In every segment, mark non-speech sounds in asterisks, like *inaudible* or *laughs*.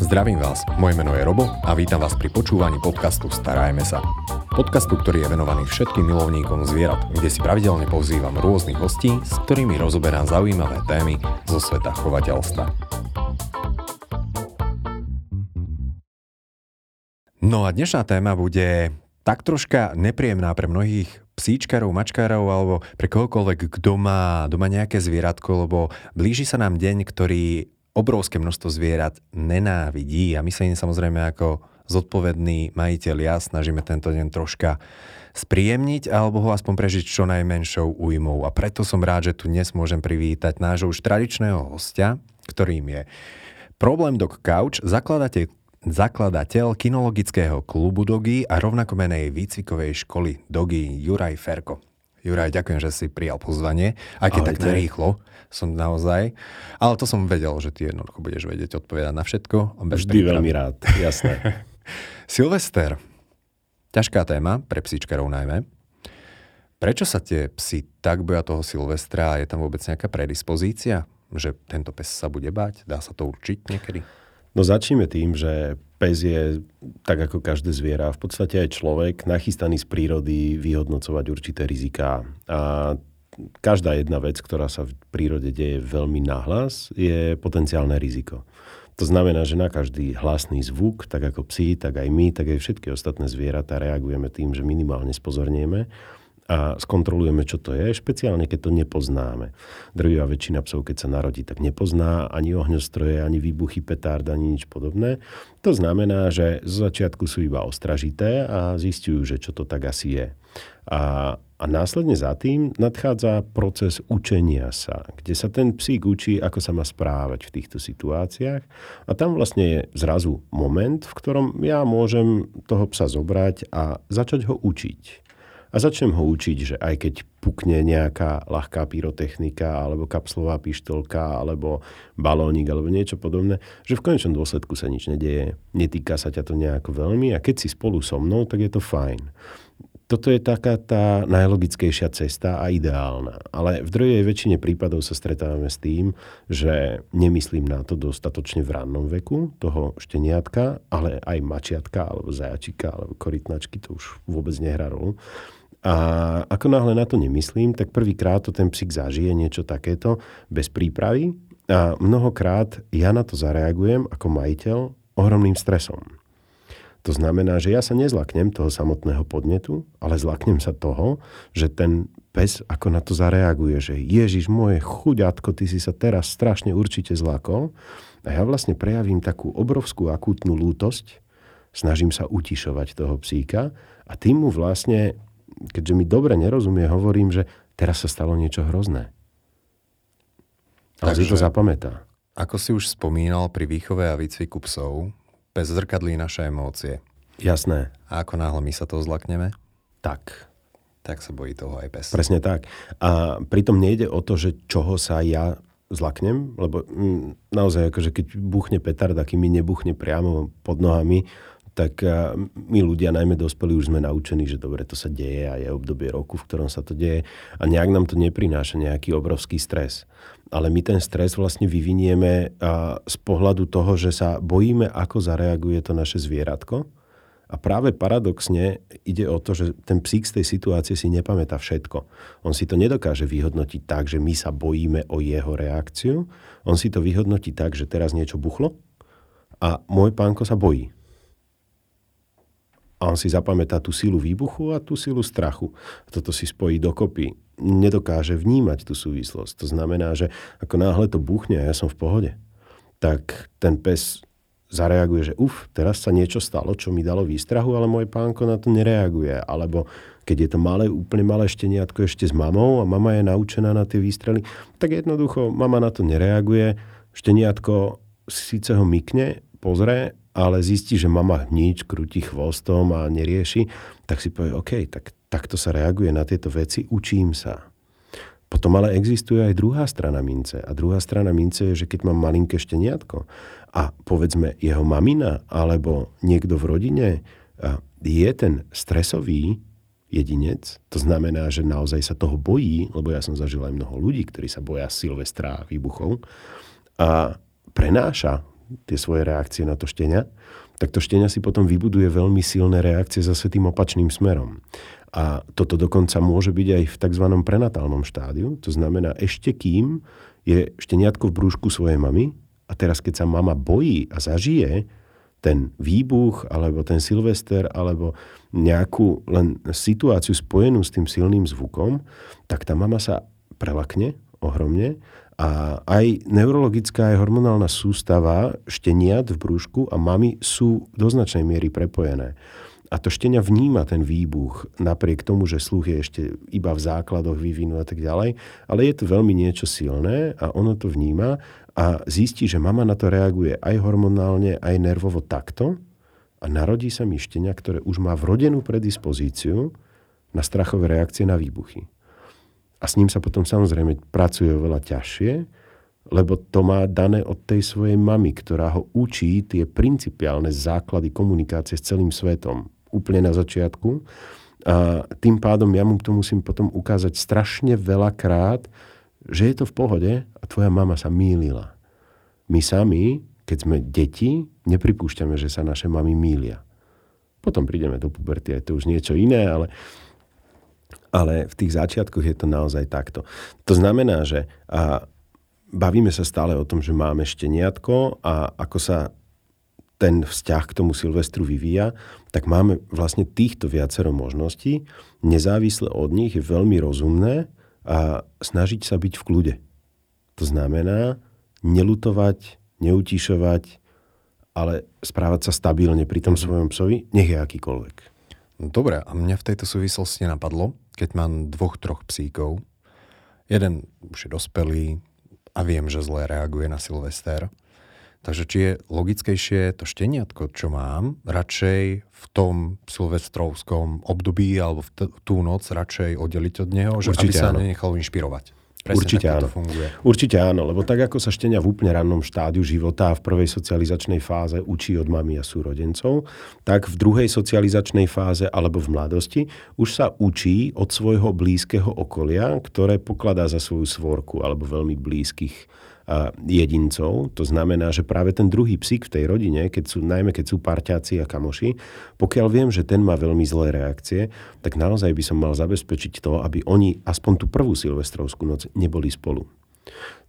Zdravím vás, moje meno je Robo a vítam vás pri počúvaní podcastu Starajme sa. Podcastu, ktorý je venovaný všetkým milovníkom zvierat, kde si pravidelne pozývam rôznych hostí, s ktorými rozoberám zaujímavé témy zo sveta chovateľstva. No a dnešná téma bude tak troška nepríjemná pre mnohých psíčkarov, mačkárov alebo pre kohokoľvek, kto má doma nejaké zvieratko, lebo blíži sa nám deň, ktorý obrovské množstvo zvierat nenávidí a my sa im samozrejme ako zodpovední majiteľia snažíme tento deň troška spríjemniť alebo ho aspoň prežiť čo najmenšou újmou. A preto som rád, že tu dnes môžem privítať nášho už tradičného hostia, ktorým je Problém Dog Couch, zakladateľ, zakladateľ kinologického klubu Dogy a rovnako menej výcvikovej školy Dogy Juraj Ferko. Juraj, ďakujem, že si prijal pozvanie, aj keď tak nerýchlo som naozaj. Ale to som vedel, že ty jednoducho budeš vedieť odpovedať na všetko. Vždy príprav. veľmi rád, *laughs* jasné. Silvester. Ťažká téma, pre psíčkarov najmä. Prečo sa tie psi tak boja toho Silvestra a je tam vôbec nejaká predispozícia, že tento pes sa bude báť? Dá sa to určiť niekedy? No začneme tým, že pes je, tak ako každé zviera, v podstate aj človek, nachystaný z prírody vyhodnocovať určité riziká. A každá jedna vec, ktorá sa v prírode deje veľmi nahlas, je potenciálne riziko. To znamená, že na každý hlasný zvuk, tak ako psi, tak aj my, tak aj všetky ostatné zvieratá reagujeme tým, že minimálne spozornieme a skontrolujeme, čo to je, špeciálne keď to nepoznáme. Drvivá väčšina psov, keď sa narodí, tak nepozná ani ohňostroje, ani výbuchy petárd, ani nič podobné. To znamená, že z začiatku sú iba ostražité a zistujú, že čo to tak asi je. A, a následne za tým nadchádza proces učenia sa, kde sa ten psík učí, ako sa má správať v týchto situáciách. A tam vlastne je zrazu moment, v ktorom ja môžem toho psa zobrať a začať ho učiť a začnem ho učiť, že aj keď pukne nejaká ľahká pyrotechnika, alebo kapslová pištolka, alebo balónik, alebo niečo podobné, že v konečnom dôsledku sa nič nedieje. Netýka sa ťa to nejako veľmi a keď si spolu so mnou, tak je to fajn. Toto je taká tá najlogickejšia cesta a ideálna. Ale v druhej väčšine prípadov sa stretávame s tým, že nemyslím na to dostatočne v rannom veku toho šteniatka, ale aj mačiatka, alebo zajačika, alebo korytnačky, to už vôbec nehrá rolu a ako náhle na to nemyslím, tak prvýkrát to ten psík zažije niečo takéto bez prípravy a mnohokrát ja na to zareagujem ako majiteľ ohromným stresom. To znamená, že ja sa nezlaknem toho samotného podnetu, ale zlaknem sa toho, že ten pes ako na to zareaguje, že Ježiš, moje chuďatko, ty si sa teraz strašne určite zlakol. A ja vlastne prejavím takú obrovskú akútnu lútosť, snažím sa utišovať toho psíka a tým mu vlastne keďže mi dobre nerozumie, hovorím, že teraz sa stalo niečo hrozné. Ale si to zapamätá. Ako si už spomínal pri výchove a výcviku psov, pes zrkadlí naše emócie. Jasné. A ako náhle my sa toho zlakneme? Tak. Tak sa bojí toho aj pes. Presne tak. A pritom nejde o to, že čoho sa ja zlaknem, lebo mm, naozaj akože keď buchne petard, aký mi nebuchne priamo pod nohami, tak my ľudia, najmä dospelí, už sme naučení, že dobre, to sa deje a je obdobie roku, v ktorom sa to deje a nejak nám to neprináša nejaký obrovský stres. Ale my ten stres vlastne vyvinieme z pohľadu toho, že sa bojíme, ako zareaguje to naše zvieratko. A práve paradoxne ide o to, že ten psík z tej situácie si nepamätá všetko. On si to nedokáže vyhodnotiť tak, že my sa bojíme o jeho reakciu. On si to vyhodnotí tak, že teraz niečo buchlo a môj pánko sa bojí a on si zapamätá tú silu výbuchu a tú silu strachu. A toto si spojí dokopy. Nedokáže vnímať tú súvislosť. To znamená, že ako náhle to buchne a ja som v pohode, tak ten pes zareaguje, že uf, teraz sa niečo stalo, čo mi dalo výstrahu, ale môj pánko na to nereaguje. Alebo keď je to malé, úplne malé šteniatko ešte s mamou a mama je naučená na tie výstrely, tak jednoducho mama na to nereaguje. Šteniatko síce ho mykne, pozrie, ale zistí, že mama nič, krúti chvostom a nerieši, tak si povie, OK, tak takto sa reaguje na tieto veci, učím sa. Potom ale existuje aj druhá strana mince. A druhá strana mince je, že keď mám malinké šteniatko a povedzme jeho mamina alebo niekto v rodine je ten stresový jedinec, to znamená, že naozaj sa toho bojí, lebo ja som zažil aj mnoho ľudí, ktorí sa boja Silvestra a výbuchov a prenáša tie svoje reakcie na to štenia, tak to štenia si potom vybuduje veľmi silné reakcie zase tým opačným smerom. A toto dokonca môže byť aj v tzv. prenatálnom štádiu. To znamená, ešte kým je šteniatko v brúšku svojej mamy a teraz keď sa mama bojí a zažije ten výbuch, alebo ten Silvester, alebo nejakú len situáciu spojenú s tým silným zvukom, tak tá mama sa prelakne ohromne a aj neurologická, aj hormonálna sústava šteniat v brúšku a mamy sú do značnej miery prepojené. A to štenia vníma ten výbuch, napriek tomu, že sluch je ešte iba v základoch vyvinú a tak ďalej, ale je to veľmi niečo silné a ono to vníma a zistí, že mama na to reaguje aj hormonálne, aj nervovo takto a narodí sa mi štenia, ktoré už má vrodenú predispozíciu na strachové reakcie na výbuchy. A s ním sa potom samozrejme pracuje oveľa ťažšie, lebo to má dané od tej svojej mamy, ktorá ho učí tie principiálne základy komunikácie s celým svetom úplne na začiatku. A tým pádom ja mu to musím potom ukázať strašne veľa krát, že je to v pohode a tvoja mama sa mýlila. My sami, keď sme deti, nepripúšťame, že sa naše mamy mýlia. Potom prídeme do puberty, je to už niečo iné, ale, ale v tých začiatkoch je to naozaj takto. To znamená, že a bavíme sa stále o tom, že máme šteniatko a ako sa ten vzťah k tomu Silvestru vyvíja, tak máme vlastne týchto viacero možností. Nezávisle od nich je veľmi rozumné a snažiť sa byť v kľude. To znamená nelutovať, neutišovať, ale správať sa stabilne pri tom mhm. svojom psovi, nech je akýkoľvek. Dobre, a mňa v tejto súvislosti napadlo, keď mám dvoch, troch psíkov. Jeden už je dospelý a viem, že zle reaguje na Silvester Takže či je logickejšie to šteniatko, čo mám, radšej v tom silvestrovskom období alebo v t- tú noc radšej oddeliť od neho, že Určite aby sa áno. nenechal inšpirovať. Presne Určite áno. funguje. Určite áno, lebo tak ako sa štenia v úplne rannom štádiu života a v prvej socializačnej fáze učí od mami a súrodencov, tak v druhej socializačnej fáze alebo v mladosti už sa učí od svojho blízkeho okolia, ktoré pokladá za svoju svorku alebo veľmi blízkych jedincov. To znamená, že práve ten druhý psík v tej rodine, keď sú, najmä keď sú parťáci a kamoši, pokiaľ viem, že ten má veľmi zlé reakcie, tak naozaj by som mal zabezpečiť to, aby oni aspoň tú prvú silvestrovskú noc neboli spolu.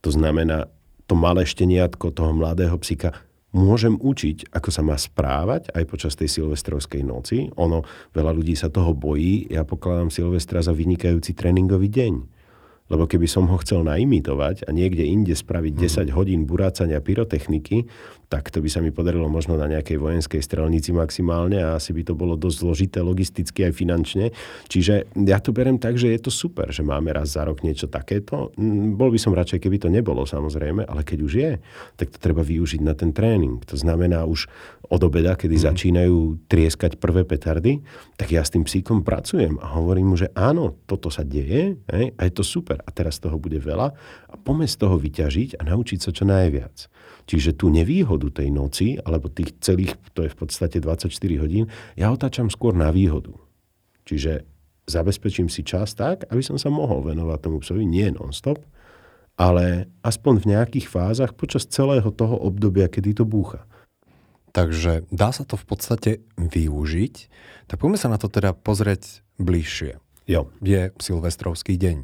To znamená, to malé šteniatko toho mladého psíka môžem učiť, ako sa má správať aj počas tej silvestrovskej noci. Ono, veľa ľudí sa toho bojí. Ja pokladám Silvestra za vynikajúci tréningový deň lebo keby som ho chcel naimitovať a niekde inde spraviť 10 mhm. hodín burácania pyrotechniky, tak to by sa mi podarilo možno na nejakej vojenskej strelnici maximálne a asi by to bolo dosť zložité logisticky aj finančne. Čiže ja to berem tak, že je to super, že máme raz za rok niečo takéto. Mm, bol by som radšej, keby to nebolo samozrejme, ale keď už je, tak to treba využiť na ten tréning. To znamená už od obeda, kedy mm. začínajú trieskať prvé petardy, tak ja s tým psíkom pracujem a hovorím mu, že áno, toto sa deje hej, a je to super a teraz toho bude veľa a poďme z toho vyťažiť a naučiť sa čo najviac. Čiže tú nevýhodu tej noci, alebo tých celých, to je v podstate 24 hodín, ja otáčam skôr na výhodu. Čiže zabezpečím si čas tak, aby som sa mohol venovať tomu psovi, nie non-stop, ale aspoň v nejakých fázach počas celého toho obdobia, kedy to búcha. Takže dá sa to v podstate využiť. Tak poďme sa na to teda pozrieť bližšie. Jo. Je silvestrovský deň.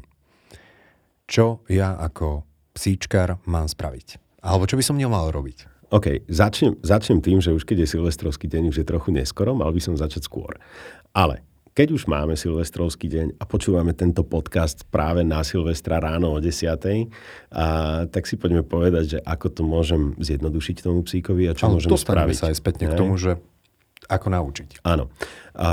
Čo ja ako psíčkar mám spraviť? Alebo čo by som nemal robiť? OK, začnem, začnem tým, že už keď je silvestrovský deň, už je trochu neskoro, mal by som začať skôr. Ale keď už máme silvestrovský deň a počúvame tento podcast práve na Silvestra ráno o 10. A, tak si poďme povedať, že ako to môžem zjednodušiť tomu psíkovi a čo Ale môžem spraviť. sa aj spätne k tomu, že ako naučiť. Áno. A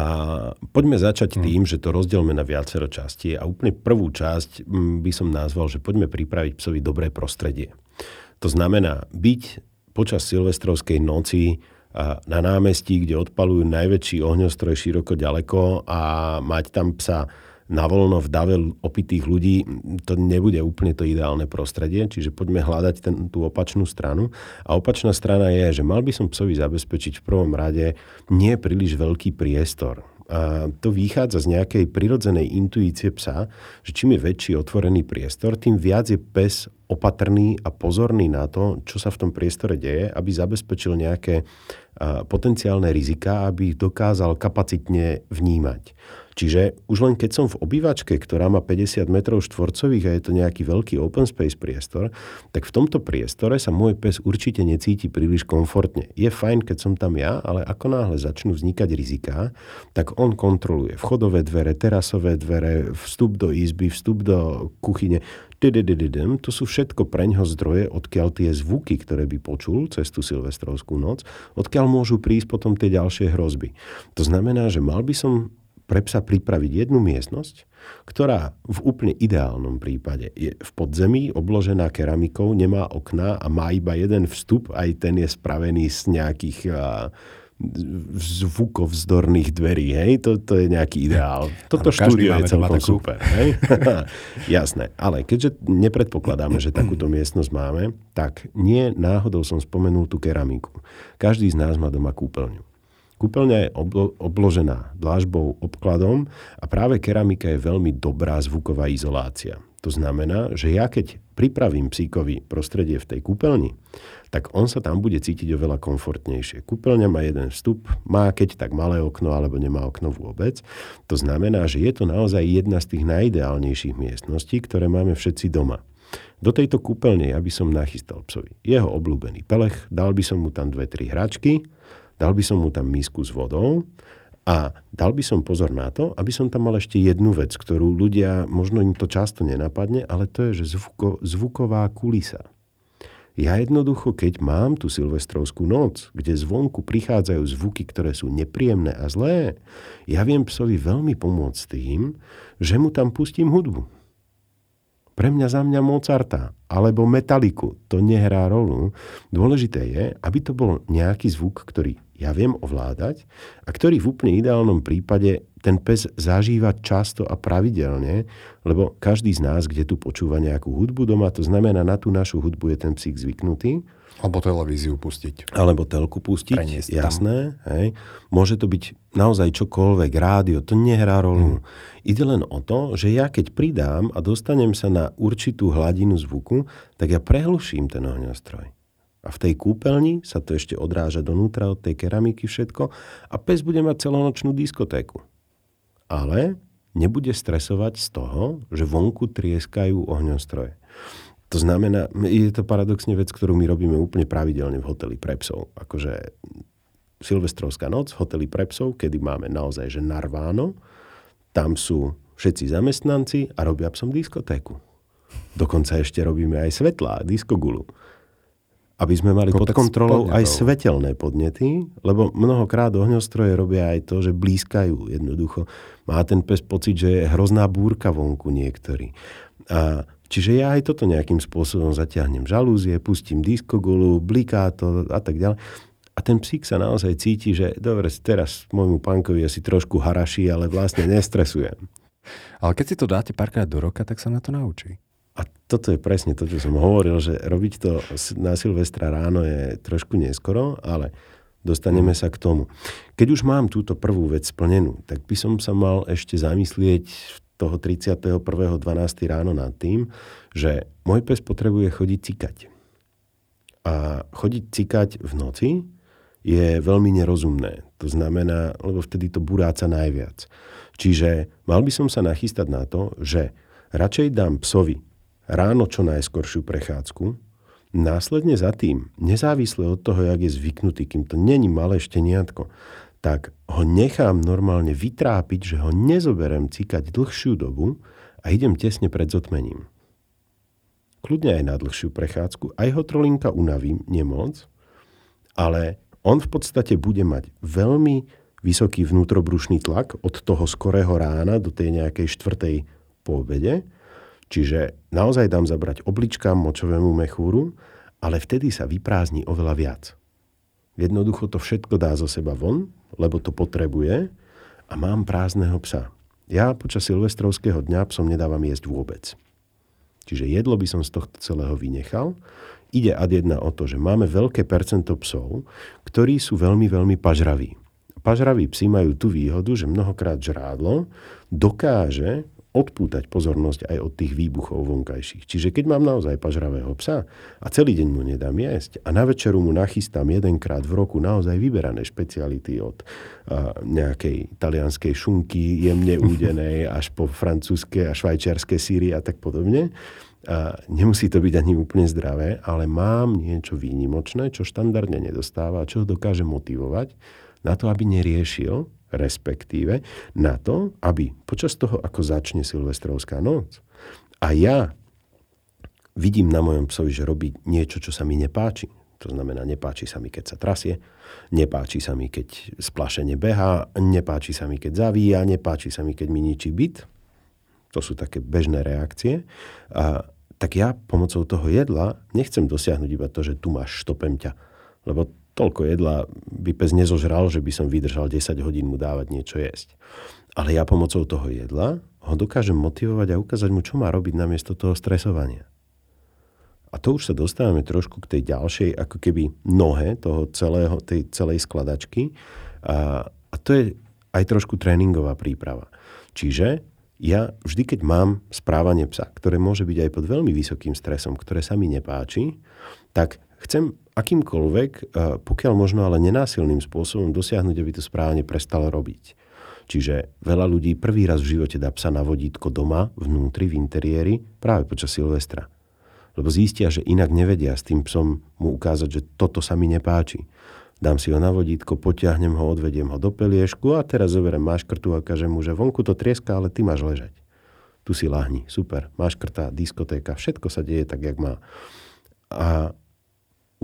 poďme začať hmm. tým, že to rozdielme na viacero časti a úplne prvú časť mm, by som nazval, že poďme pripraviť psovi dobré prostredie. To znamená byť počas silvestrovskej noci na námestí, kde odpalujú najväčší ohňostroj široko ďaleko a mať tam psa na voľno v dave opitých ľudí, to nebude úplne to ideálne prostredie, čiže poďme hľadať ten, tú opačnú stranu. A opačná strana je, že mal by som psovi zabezpečiť v prvom rade nie príliš veľký priestor. A to vychádza z nejakej prirodzenej intuície psa, že čím je väčší otvorený priestor, tým viac je pes opatrný a pozorný na to, čo sa v tom priestore deje, aby zabezpečil nejaké potenciálne rizika, aby ich dokázal kapacitne vnímať. Čiže už len keď som v obývačke, ktorá má 50 metrov štvorcových a je to nejaký veľký open space priestor, tak v tomto priestore sa môj pes určite necíti príliš komfortne. Je fajn, keď som tam ja, ale ako náhle začnú vznikať riziká, tak on kontroluje vchodové dvere, terasové dvere, vstup do izby, vstup do kuchyne. To sú všetko preňho zdroje, odkiaľ tie zvuky, ktoré by počul cez tú silvestrovskú noc, odkiaľ môžu prísť potom tie ďalšie hrozby. To znamená, že mal by som pre psa pripraviť jednu miestnosť, ktorá v úplne ideálnom prípade je v podzemí obložená keramikou, nemá okná a má iba jeden vstup, aj ten je spravený z nejakých zvukovzdorných dverí. Hej? To, to je nejaký ideál. Toto ano, štúdio je celkom super. Hej? *laughs* Jasné. Ale keďže nepredpokladáme, že takúto miestnosť máme, tak nie náhodou som spomenul tú keramiku. Každý z nás má doma kúpeľňu. Kúpeľňa je obložená dlážbou, obkladom a práve keramika je veľmi dobrá zvuková izolácia. To znamená, že ja keď pripravím psíkovi prostredie v tej kúpeľni, tak on sa tam bude cítiť oveľa komfortnejšie. Kúpeľňa má jeden vstup, má keď tak malé okno alebo nemá okno vôbec. To znamená, že je to naozaj jedna z tých najideálnejších miestností, ktoré máme všetci doma. Do tejto kúpeľne ja by som nachystal psovi jeho obľúbený pelech, dal by som mu tam dve, tri hračky, dal by som mu tam misku s vodou a dal by som pozor na to, aby som tam mal ešte jednu vec, ktorú ľudia, možno im to často nenapadne, ale to je, že zvuko, zvuková kulisa. Ja jednoducho, keď mám tú silvestrovskú noc, kde zvonku prichádzajú zvuky, ktoré sú nepríjemné a zlé, ja viem psovi veľmi pomôcť tým, že mu tam pustím hudbu. Pre mňa za mňa Mozarta alebo Metaliku, to nehrá rolu. Dôležité je, aby to bol nejaký zvuk, ktorý ja viem ovládať a ktorý v úplne ideálnom prípade ten pes zažíva často a pravidelne, lebo každý z nás, kde tu počúva nejakú hudbu doma, to znamená, na tú našu hudbu je ten psík zvyknutý alebo televíziu pustiť. Alebo telku pustiť, Preniesť jasné. Hej. Môže to byť naozaj čokoľvek, rádio, to nehrá rolu. Hmm. Ide len o to, že ja keď pridám a dostanem sa na určitú hladinu zvuku, tak ja prehluším ten ohňostroj. A v tej kúpeľni sa to ešte odráža donútra od tej keramiky všetko a pes bude mať celonočnú diskotéku. Ale nebude stresovať z toho, že vonku trieskajú ohňostroje. To znamená, je to paradoxne vec, ktorú my robíme úplne pravidelne v hoteli pre psov. Akože Silvestrovská noc v hoteli pre psov, kedy máme naozaj že narváno, tam sú všetci zamestnanci a robia psom diskotéku. Dokonca ešte robíme aj svetlá, diskogulu. Aby sme mali pod kontrolou podnetov. aj svetelné podnety, lebo mnohokrát ohňostroje robia aj to, že blízkajú jednoducho. Má ten pes pocit, že je hrozná búrka vonku niektorý. A Čiže ja aj toto nejakým spôsobom zatiahnem žalúzie, pustím diskogulu, bliká to a tak ďalej. A ten psík sa naozaj cíti, že dobre, teraz môjmu pánkovi asi trošku haraší, ale vlastne nestresujem. Ale keď si to dáte párkrát do roka, tak sa na to naučí. A toto je presne to, čo som hovoril, že robiť to na Silvestra ráno je trošku neskoro, ale dostaneme sa k tomu. Keď už mám túto prvú vec splnenú, tak by som sa mal ešte zamyslieť toho 31.12. ráno nad tým, že môj pes potrebuje chodiť cikať. A chodiť cikať v noci je veľmi nerozumné. To znamená, lebo vtedy to buráca najviac. Čiže mal by som sa nachystať na to, že radšej dám psovi ráno čo najskoršiu prechádzku, následne za tým, nezávisle od toho, jak je zvyknutý, kým to není malé šteniatko, tak ho nechám normálne vytrápiť, že ho nezoberem cikať dlhšiu dobu a idem tesne pred zotmením. Kľudne aj na dlhšiu prechádzku, aj ho trolinka unavím, nemoc, ale on v podstate bude mať veľmi vysoký vnútrobrušný tlak od toho skorého rána do tej nejakej štvrtej po obede, čiže naozaj dám zabrať obličkám, močovému mechúru, ale vtedy sa vyprázdni oveľa viac. Jednoducho to všetko dá zo seba von, lebo to potrebuje a mám prázdneho psa. Ja počas silvestrovského dňa psom nedávam jesť vôbec. Čiže jedlo by som z tohto celého vynechal. Ide ad jedna o to, že máme veľké percento psov, ktorí sú veľmi, veľmi pažraví. Pažraví psi majú tú výhodu, že mnohokrát žrádlo dokáže odpútať pozornosť aj od tých výbuchov vonkajších. Čiže keď mám naozaj pažravého psa a celý deň mu nedám jesť a na večeru mu nachystám jedenkrát v roku naozaj vyberané špeciality od a, nejakej talianskej šunky jemne *laughs* údenej až po francúzske a švajčiarske síry a tak podobne, a nemusí to byť ani úplne zdravé, ale mám niečo výnimočné, čo štandardne nedostáva, čo ho dokáže motivovať na to, aby neriešil respektíve na to, aby počas toho, ako začne Silvestrovská noc a ja vidím na mojom psovi, že robí niečo, čo sa mi nepáči, to znamená, nepáči sa mi, keď sa trasie, nepáči sa mi, keď splašene behá, nepáči sa mi, keď zavíja, nepáči sa mi, keď mi ničí byt. To sú také bežné reakcie. A, tak ja pomocou toho jedla nechcem dosiahnuť iba to, že tu máš štopem ťa. Lebo toľko jedla by pes nezožral, že by som vydržal 10 hodín mu dávať niečo jesť. Ale ja pomocou toho jedla ho dokážem motivovať a ukázať mu, čo má robiť namiesto toho stresovania. A to už sa dostávame trošku k tej ďalšej, ako keby nohe toho celého, tej celej skladačky. A, a to je aj trošku tréningová príprava. Čiže ja vždy, keď mám správanie psa, ktoré môže byť aj pod veľmi vysokým stresom, ktoré sa mi nepáči, tak chcem akýmkoľvek, pokiaľ možno ale nenásilným spôsobom dosiahnuť, aby to správne prestalo robiť. Čiže veľa ľudí prvý raz v živote dá psa na vodítko doma, vnútri, v interiéri, práve počas Silvestra. Lebo zistia, že inak nevedia s tým psom mu ukázať, že toto sa mi nepáči. Dám si ho na vodítko, potiahnem ho, odvediem ho do peliešku a teraz zoberiem maškrtu a kažem mu, že vonku to trieska, ale ty máš ležať. Tu si lahni, super, maškrta, diskotéka, všetko sa deje tak, jak má. A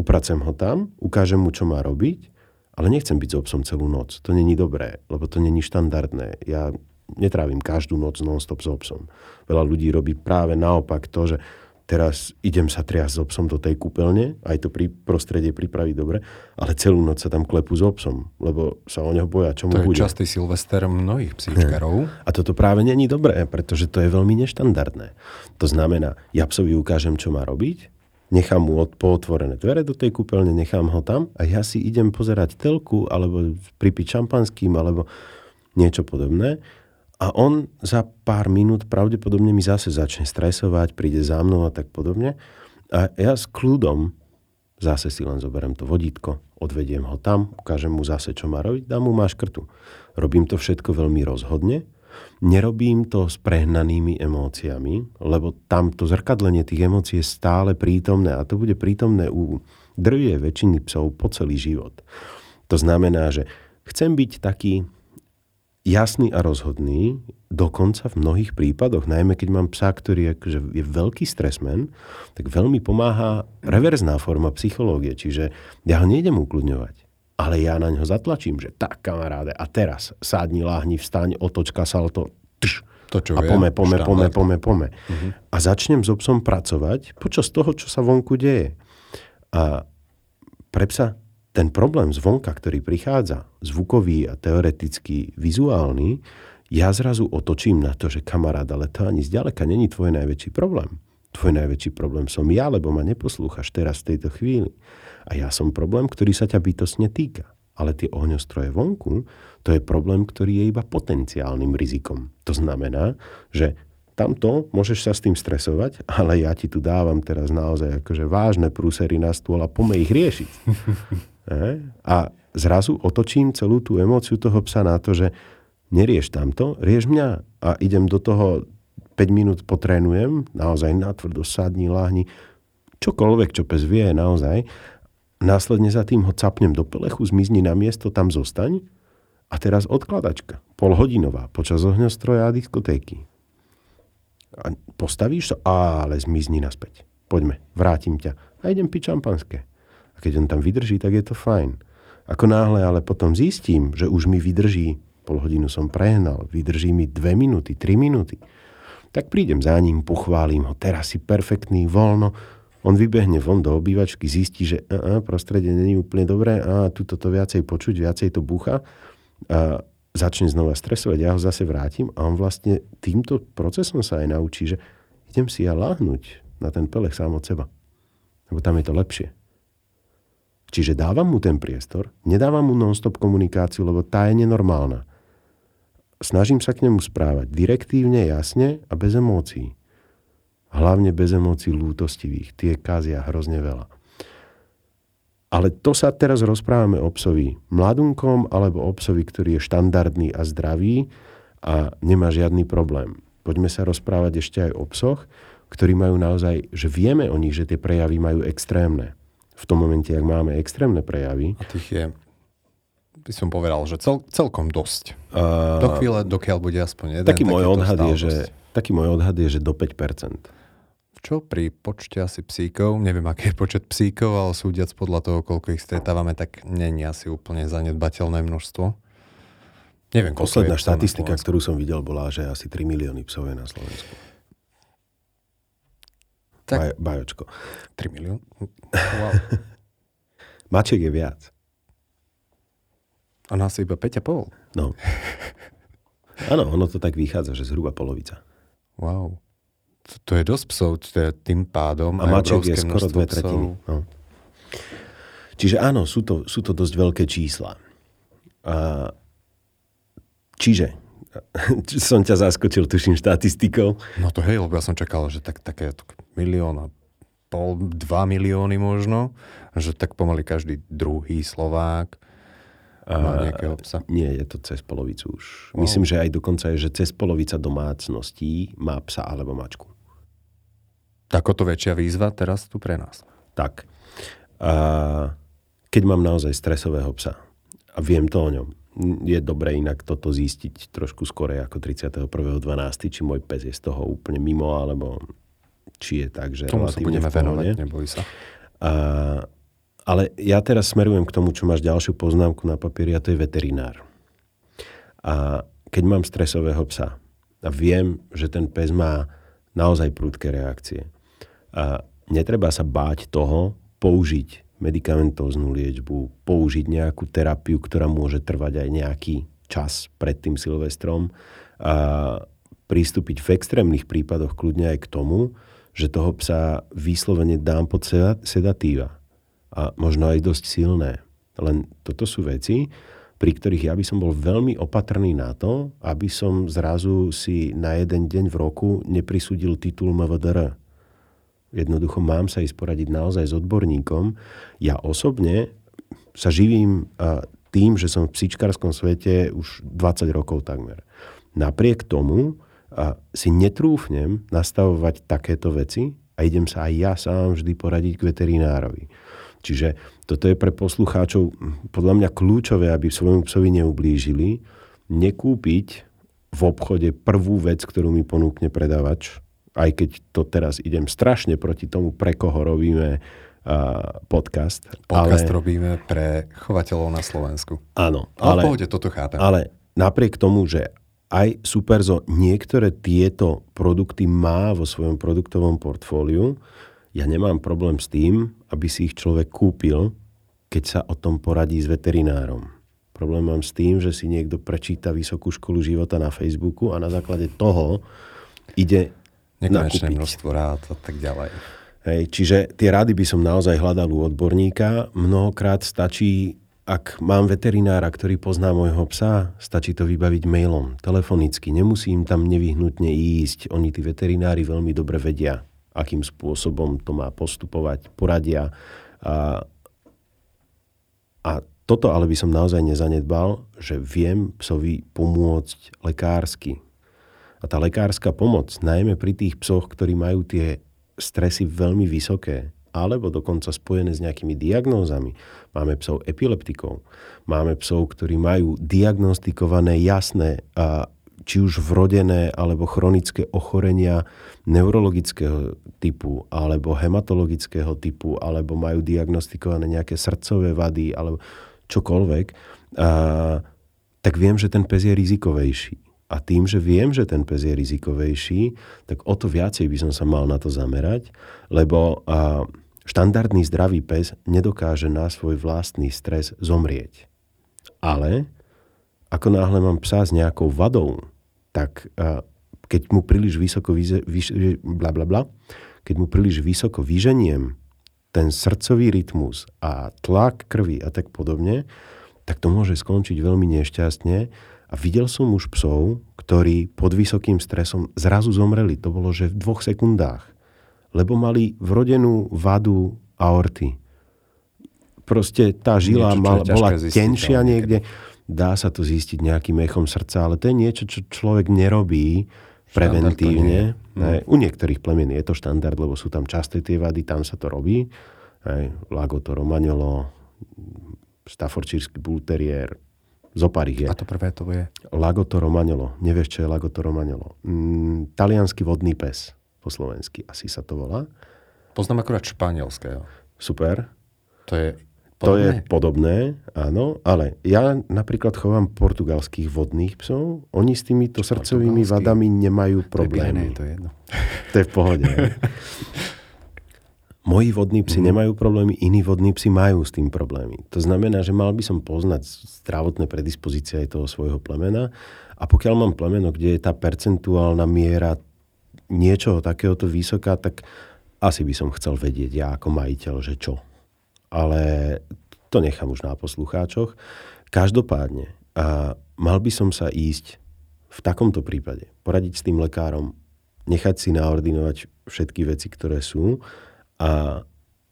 upracem ho tam, ukážem mu, čo má robiť, ale nechcem byť s obsom celú noc. To není dobré, lebo to není štandardné. Ja netrávim každú noc non-stop s obsom. Veľa ľudí robí práve naopak to, že teraz idem sa triasť s obsom do tej kúpeľne, aj to pri prostredie pripraví dobre, ale celú noc sa tam klepú s obsom, lebo sa o neho boja, čo mu to bude. To je častý silvester mnohých psíčkarov. *laughs* A toto práve není dobré, pretože to je veľmi neštandardné. To znamená, ja psovi ukážem, čo má robiť, nechám mu pootvorené dvere do tej kúpeľne, nechám ho tam a ja si idem pozerať telku alebo pripiť šampanským alebo niečo podobné. A on za pár minút pravdepodobne mi zase začne stresovať, príde za mnou a tak podobne. A ja s kľudom zase si len zoberiem to vodítko, odvediem ho tam, ukážem mu zase, čo má robiť, dám mu maškrtu. Robím to všetko veľmi rozhodne, Nerobím to s prehnanými emóciami, lebo tam to zrkadlenie tých emócií je stále prítomné a to bude prítomné u drvie väčšiny psov po celý život. To znamená, že chcem byť taký jasný a rozhodný, dokonca v mnohých prípadoch, najmä keď mám psa, ktorý je, akože je veľký stresmen, tak veľmi pomáha reverzná forma psychológie, čiže ja ho nejdem ukludňovať ale ja na ňo zatlačím, že tak kamaráde, a teraz sádni, láhni, vstaň, otočka, salto, tš, to, čo a pome, pome, pome, pome, pome. Uh-huh. A začnem s obsom pracovať počas toho, čo sa vonku deje. A pre psa ten problém zvonka, ktorý prichádza, zvukový a teoretický, vizuálny, ja zrazu otočím na to, že kamarát, ale to ani zďaleka není tvoj najväčší problém. Tvoj najväčší problém som ja, lebo ma neposlúchaš teraz v tejto chvíli. A ja som problém, ktorý sa ťa bytostne týka. Ale tie ohňostroje vonku, to je problém, ktorý je iba potenciálnym rizikom. To znamená, že tamto môžeš sa s tým stresovať, ale ja ti tu dávam teraz naozaj akože vážne prúsery na stôl a pome ich riešiť. *laughs* a zrazu otočím celú tú emóciu toho psa na to, že nerieš tamto, rieš mňa a idem do toho 5 minút potrénujem, naozaj natvrdo sadni, láhni, čokoľvek, čo pes vie, naozaj. Následne za tým ho capnem do pelechu, zmizni na miesto, tam zostaň. A teraz odkladačka, polhodinová, počas ohňostroja a diskotéky. A postavíš sa, ale zmizni naspäť. Poďme, vrátim ťa. A idem piť šampanské. A keď on tam vydrží, tak je to fajn. Ako náhle ale potom zistím, že už mi vydrží, pol hodinu som prehnal, vydrží mi dve minúty, tri minúty, tak prídem za ním, pochválim ho, teraz si perfektný, voľno. On vybehne von do obývačky, zistí, že a, a, prostredie není úplne dobré, a tu to viacej počuť, viacej to bucha. A začne znova stresovať, ja ho zase vrátim a on vlastne týmto procesom sa aj naučí, že idem si ja láhnuť na ten pelech sám od seba. Lebo tam je to lepšie. Čiže dávam mu ten priestor, nedávam mu non-stop komunikáciu, lebo tá je nenormálna. snažím sa k nemu správať direktívne, jasne a bez emócií. Hlavne bez emócií lútostivých. Tie kázia hrozne veľa. Ale to sa teraz rozprávame o psovi mladunkom alebo o psovi, ktorý je štandardný a zdravý a nemá žiadny problém. Poďme sa rozprávať ešte aj o psoch, ktorí majú naozaj, že vieme o nich, že tie prejavy majú extrémne. V tom momente, ak máme extrémne prejavy. A tých je, by som povedal, že cel, celkom dosť. Uh, do chvíle, dokiaľ bude aspoň jeden. Taký môj odhad je, že, taký môj odhad je, že do 5% čo pri počte asi psíkov, neviem aký je počet psíkov, ale súdiac podľa toho, koľko ich stretávame, tak není asi úplne zanedbateľné množstvo. Neviem, Posledná štatistika, ktorú som videl, bola, že asi 3 milióny psov je na Slovensku. Tak... Baj, bajočko. 3 milióny? *laughs* Wow. Mačiek je viac. A nás iba 5,5. No. *laughs* Áno, ono to tak vychádza, že zhruba polovica. Wow to je dosť psov, tým pádom. A mačiek je skoro dve tretiny. No. Čiže áno, sú to, sú to dosť veľké čísla. A, čiže, *laughs* som ťa zaskočil, tuším, štatistikou. No to hej, lebo ja som čakal, že tak, také milión a pol, dva milióny možno, že tak pomaly každý druhý Slovák má nejakého psa. Nie, je to cez polovicu už. Wow. Myslím, že aj dokonca je, že cez polovica domácností má psa alebo mačku. Tak to väčšia výzva teraz tu pre nás. Tak. A keď mám naozaj stresového psa a viem to o ňom, je dobre inak toto zistiť trošku skore ako 31.12., či môj pes je z toho úplne mimo, alebo či je tak, že Tomu sa budeme venovať, neboj sa. A, ale ja teraz smerujem k tomu, čo máš ďalšiu poznámku na papieri a to je veterinár. A keď mám stresového psa a viem, že ten pes má naozaj prudké reakcie, a netreba sa báť toho použiť medikamentóznu liečbu, použiť nejakú terapiu, ktorá môže trvať aj nejaký čas pred tým Silvestrom a pristúpiť v extrémnych prípadoch kľudne aj k tomu, že toho psa vyslovene dám pod sedatíva. A možno aj dosť silné. Len toto sú veci, pri ktorých ja by som bol veľmi opatrný na to, aby som zrazu si na jeden deň v roku neprisúdil titul MVDR. Jednoducho mám sa ísť poradiť naozaj s odborníkom. Ja osobne sa živím tým, že som v psičkárskom svete už 20 rokov takmer. Napriek tomu si netrúfnem nastavovať takéto veci a idem sa aj ja sám vždy poradiť k veterinárovi. Čiže toto je pre poslucháčov podľa mňa kľúčové, aby svojmu psovi neublížili, nekúpiť v obchode prvú vec, ktorú mi ponúkne predávač, aj keď to teraz idem strašne proti tomu, pre koho robíme podcast. Podcast ale... robíme pre chovateľov na Slovensku. Áno. Ale, ale pohode, toto chápem. Ale napriek tomu, že aj Superzo niektoré tieto produkty má vo svojom produktovom portfóliu, ja nemám problém s tým, aby si ich človek kúpil, keď sa o tom poradí s veterinárom. Problém mám s tým, že si niekto prečíta Vysokú školu života na Facebooku a na základe toho ide Nekonečné množstvo rád a tak ďalej. Hej, čiže tie rady by som naozaj hľadal u odborníka. Mnohokrát stačí, ak mám veterinára, ktorý pozná môjho psa, stačí to vybaviť mailom, telefonicky. Nemusím tam nevyhnutne ísť. Oni, tí veterinári, veľmi dobre vedia, akým spôsobom to má postupovať, poradia. A, a toto ale by som naozaj nezanedbal, že viem psovi pomôcť lekársky, a tá lekárska pomoc, najmä pri tých psoch, ktorí majú tie stresy veľmi vysoké, alebo dokonca spojené s nejakými diagnózami. Máme psov epileptikov, máme psov, ktorí majú diagnostikované jasné a či už vrodené alebo chronické ochorenia neurologického typu alebo hematologického typu alebo majú diagnostikované nejaké srdcové vady alebo čokoľvek, a, tak viem, že ten pes je rizikovejší. A tým, že viem, že ten pes je rizikovejší, tak o to viacej by som sa mal na to zamerať, lebo a, štandardný zdravý pes nedokáže na svoj vlastný stres zomrieť. Ale ako náhle mám psa s nejakou vadou, tak a, keď mu príliš vysoko vyze, vyš, bla, bla, bla, keď mu príliš vysoko vyženiem ten srdcový rytmus a tlak krvi a tak podobne, tak to môže skončiť veľmi nešťastne a videl som už psov, ktorí pod vysokým stresom zrazu zomreli. To bolo, že v dvoch sekundách. Lebo mali vrodenú vadu aorty. Proste tá žila Niečo, čo mal, bola tenšia niekde. Dá sa to zistiť nejakým echom srdca, ale to je niečo, čo človek nerobí preventívne. To. Hej, U niektorých plemien je to štandard, lebo sú tam časté tie vady, tam sa to robí. Hej, Lagoto Romagnolo, Staffordshire Bull Terrier, zopár ich je. A to prvé to je? Lagoto Romagnolo. Nevieš, čo je Lagoto Romagnolo? Mm, talianský vodný pes po slovensky. Asi sa to volá. Poznám akurát španielského. Super. To je To je podobné? podobné, áno, ale ja napríklad chovám portugalských vodných psov. Oni s týmito srdcovými vadami nemajú To je problémy. To je jedno. To je v pohode. *laughs* Moji vodní psi nemajú problémy, iní vodní psi majú s tým problémy. To znamená, že mal by som poznať zdravotné predispozície aj toho svojho plemena a pokiaľ mám plemeno, kde je tá percentuálna miera niečoho takéhoto vysoká, tak asi by som chcel vedieť ja ako majiteľ, že čo. Ale to nechám už na poslucháčoch. Každopádne, a mal by som sa ísť v takomto prípade, poradiť s tým lekárom, nechať si naordinovať všetky veci, ktoré sú a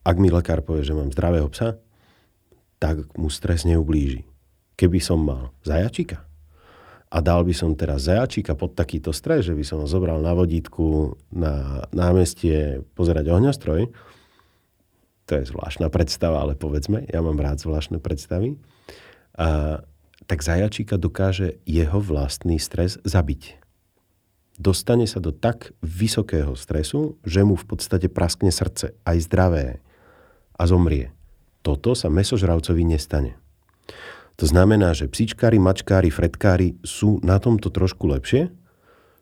ak mi lekár povie, že mám zdravého psa, tak mu stres neublíži. Keby som mal zajačika a dal by som teraz zajačika pod takýto stres, že by som ho zobral na vodítku na námestie pozerať ohňostroj, to je zvláštna predstava, ale povedzme, ja mám rád zvláštne predstavy, a, tak zajačíka dokáže jeho vlastný stres zabiť. Dostane sa do tak vysokého stresu, že mu v podstate praskne srdce, aj zdravé, a zomrie. Toto sa mesožravcovi nestane. To znamená, že psíčkári, mačkári, fredkári sú na tomto trošku lepšie,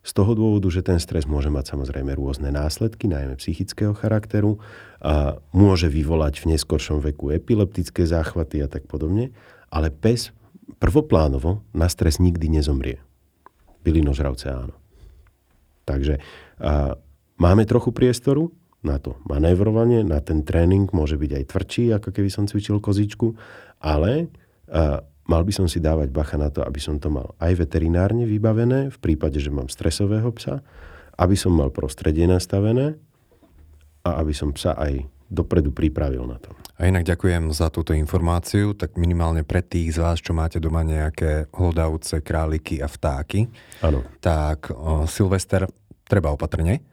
z toho dôvodu, že ten stres môže mať samozrejme rôzne následky, najmä psychického charakteru, a môže vyvolať v neskoršom veku epileptické záchvaty a tak podobne, ale pes prvoplánovo na stres nikdy nezomrie. Bylinožravce áno. Takže a, máme trochu priestoru na to manévrovanie, na ten tréning, môže byť aj tvrdší, ako keby som cvičil kozičku, ale a, mal by som si dávať bacha na to, aby som to mal aj veterinárne vybavené, v prípade, že mám stresového psa, aby som mal prostredie nastavené a aby som psa aj dopredu pripravil na to. A inak ďakujem za túto informáciu, tak minimálne pre tých z vás, čo máte doma nejaké hlodavce, králiky a vtáky, Áno. tak o, Silvester treba opatrne.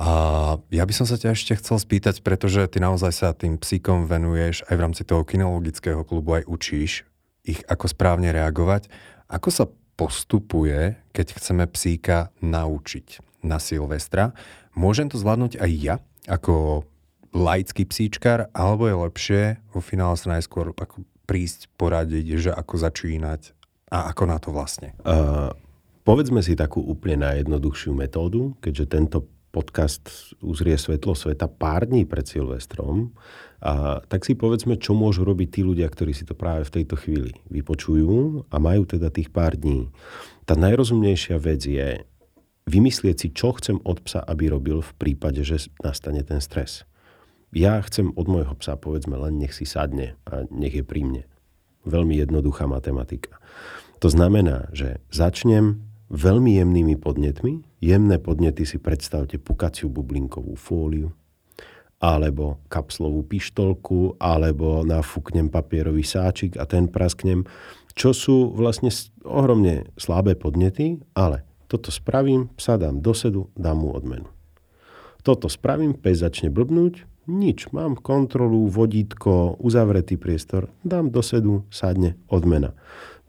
A ja by som sa ťa ešte chcel spýtať, pretože ty naozaj sa tým psíkom venuješ aj v rámci toho kinologického klubu, aj učíš ich, ako správne reagovať. Ako sa postupuje, keď chceme psíka naučiť na Silvestra? Môžem to zvládnuť aj ja, ako laický psíčkar, alebo je lepšie vo finále sa najskôr ako prísť poradiť, že ako začínať a ako na to vlastne? Uh, povedzme si takú úplne najjednoduchšiu metódu, keďže tento podcast uzrie svetlo sveta pár dní pred Silvestrom, a tak si povedzme, čo môžu robiť tí ľudia, ktorí si to práve v tejto chvíli vypočujú a majú teda tých pár dní. Tá najrozumnejšia vec je vymyslieť si, čo chcem od psa, aby robil v prípade, že nastane ten stres. Ja chcem od môjho psa, povedzme, len nech si sadne a nech je pri mne. Veľmi jednoduchá matematika. To znamená, že začnem veľmi jemnými podnetmi. Jemné podnety si predstavte pukaciu bublinkovú fóliu, alebo kapslovú pištolku, alebo nafúknem papierový sáčik a ten prasknem, čo sú vlastne ohromne slabé podnety, ale toto spravím, psa dám do sedu, dám mu odmenu. Toto spravím, pes začne blbnúť, nič, mám kontrolu, vodítko, uzavretý priestor, dám do sedu, sadne, odmena.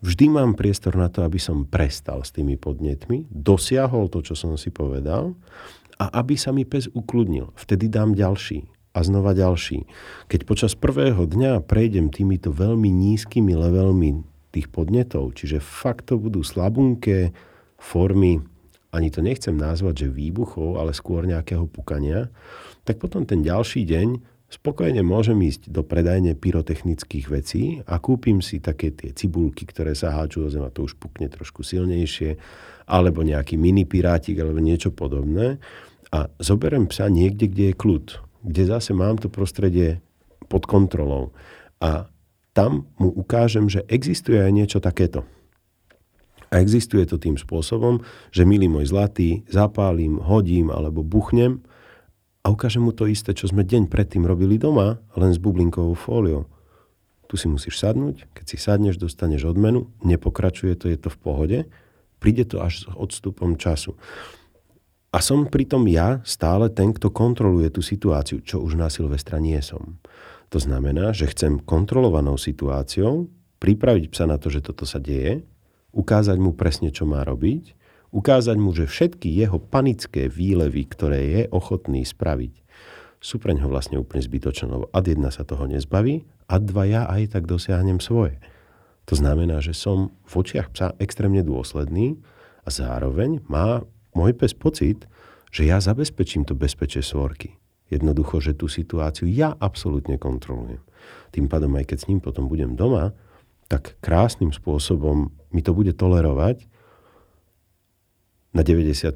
Vždy mám priestor na to, aby som prestal s tými podnetmi, dosiahol to, čo som si povedal a aby sa mi pes ukludnil. Vtedy dám ďalší a znova ďalší. Keď počas prvého dňa prejdem týmito veľmi nízkymi levelmi tých podnetov, čiže fakt to budú slabunké formy, ani to nechcem nazvať, že výbuchov, ale skôr nejakého pukania, tak potom ten ďalší deň spokojne môžem ísť do predajne pyrotechnických vecí a kúpim si také tie cibulky, ktoré sa háču o zem a to už pukne trošku silnejšie, alebo nejaký mini pirátik, alebo niečo podobné. A zoberiem psa niekde, kde je kľud, kde zase mám to prostredie pod kontrolou. A tam mu ukážem, že existuje aj niečo takéto. A existuje to tým spôsobom, že milý môj zlatý, zapálim, hodím alebo buchnem a ukážem mu to isté, čo sme deň predtým robili doma, len s bublinkovou fóliou. Tu si musíš sadnúť, keď si sadneš, dostaneš odmenu, nepokračuje to, je to v pohode, príde to až s odstupom času. A som pritom ja stále ten, kto kontroluje tú situáciu, čo už na Silvestra nie som. To znamená, že chcem kontrolovanou situáciou pripraviť psa na to, že toto sa deje, ukázať mu presne, čo má robiť, ukázať mu, že všetky jeho panické výlevy, ktoré je ochotný spraviť, sú pre ňoho vlastne úplne zbytočné, lebo ad jedna sa toho nezbaví, a dva ja aj tak dosiahnem svoje. To znamená, že som v očiach psa extrémne dôsledný a zároveň má môj pes pocit, že ja zabezpečím to bezpečie svorky. Jednoducho, že tú situáciu ja absolútne kontrolujem. Tým pádom, aj keď s ním potom budem doma, tak krásnym spôsobom mi to bude tolerovať na 95%.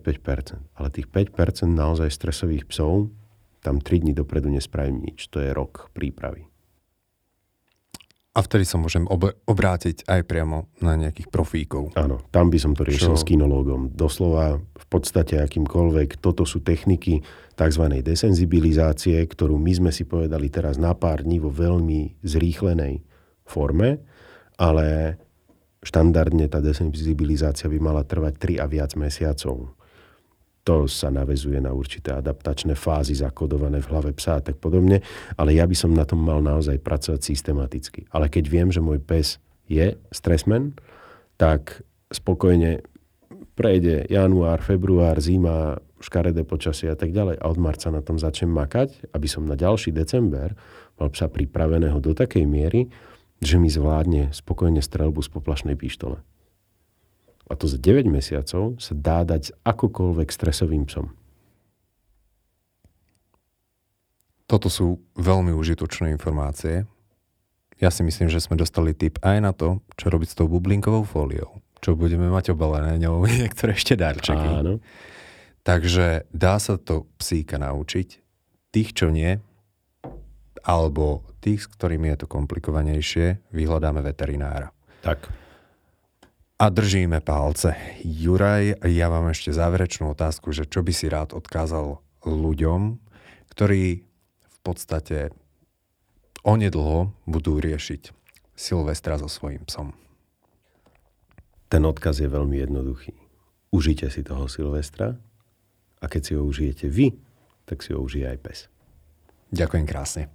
Ale tých 5% naozaj stresových psov, tam 3 dní dopredu nespravím nič. To je rok prípravy. A vtedy sa môžem ob- obrátiť aj priamo na nejakých profíkov. Áno, tam by som to riešil Čo? s kinológom. Doslova v podstate akýmkoľvek. Toto sú techniky tzv. desenzibilizácie, ktorú my sme si povedali teraz na pár dní vo veľmi zrýchlenej forme, ale štandardne tá desenzibilizácia by mala trvať 3 a viac mesiacov to sa navezuje na určité adaptačné fázy zakodované v hlave psa a tak podobne, ale ja by som na tom mal naozaj pracovať systematicky. Ale keď viem, že môj pes je stresmen, tak spokojne prejde január, február, zima, škaredé počasie a tak ďalej a od marca na tom začnem makať, aby som na ďalší december mal psa pripraveného do takej miery, že mi zvládne spokojne strelbu z poplašnej pištole. A to za 9 mesiacov sa dá dať akokoľvek stresovým psom. Toto sú veľmi užitočné informácie. Ja si myslím, že sme dostali tip aj na to, čo robiť s tou bublinkovou fóliou. Čo budeme mať obalené ňou *laughs* niektoré ešte darčeky. Áno. Takže dá sa to psíka naučiť. Tých, čo nie, alebo tých, s ktorými je to komplikovanejšie, vyhľadáme veterinára. Tak a držíme palce. Juraj, ja mám ešte záverečnú otázku, že čo by si rád odkázal ľuďom, ktorí v podstate onedlho budú riešiť Silvestra so svojím psom. Ten odkaz je veľmi jednoduchý. Užite si toho Silvestra a keď si ho užijete vy, tak si ho užije aj pes. Ďakujem krásne.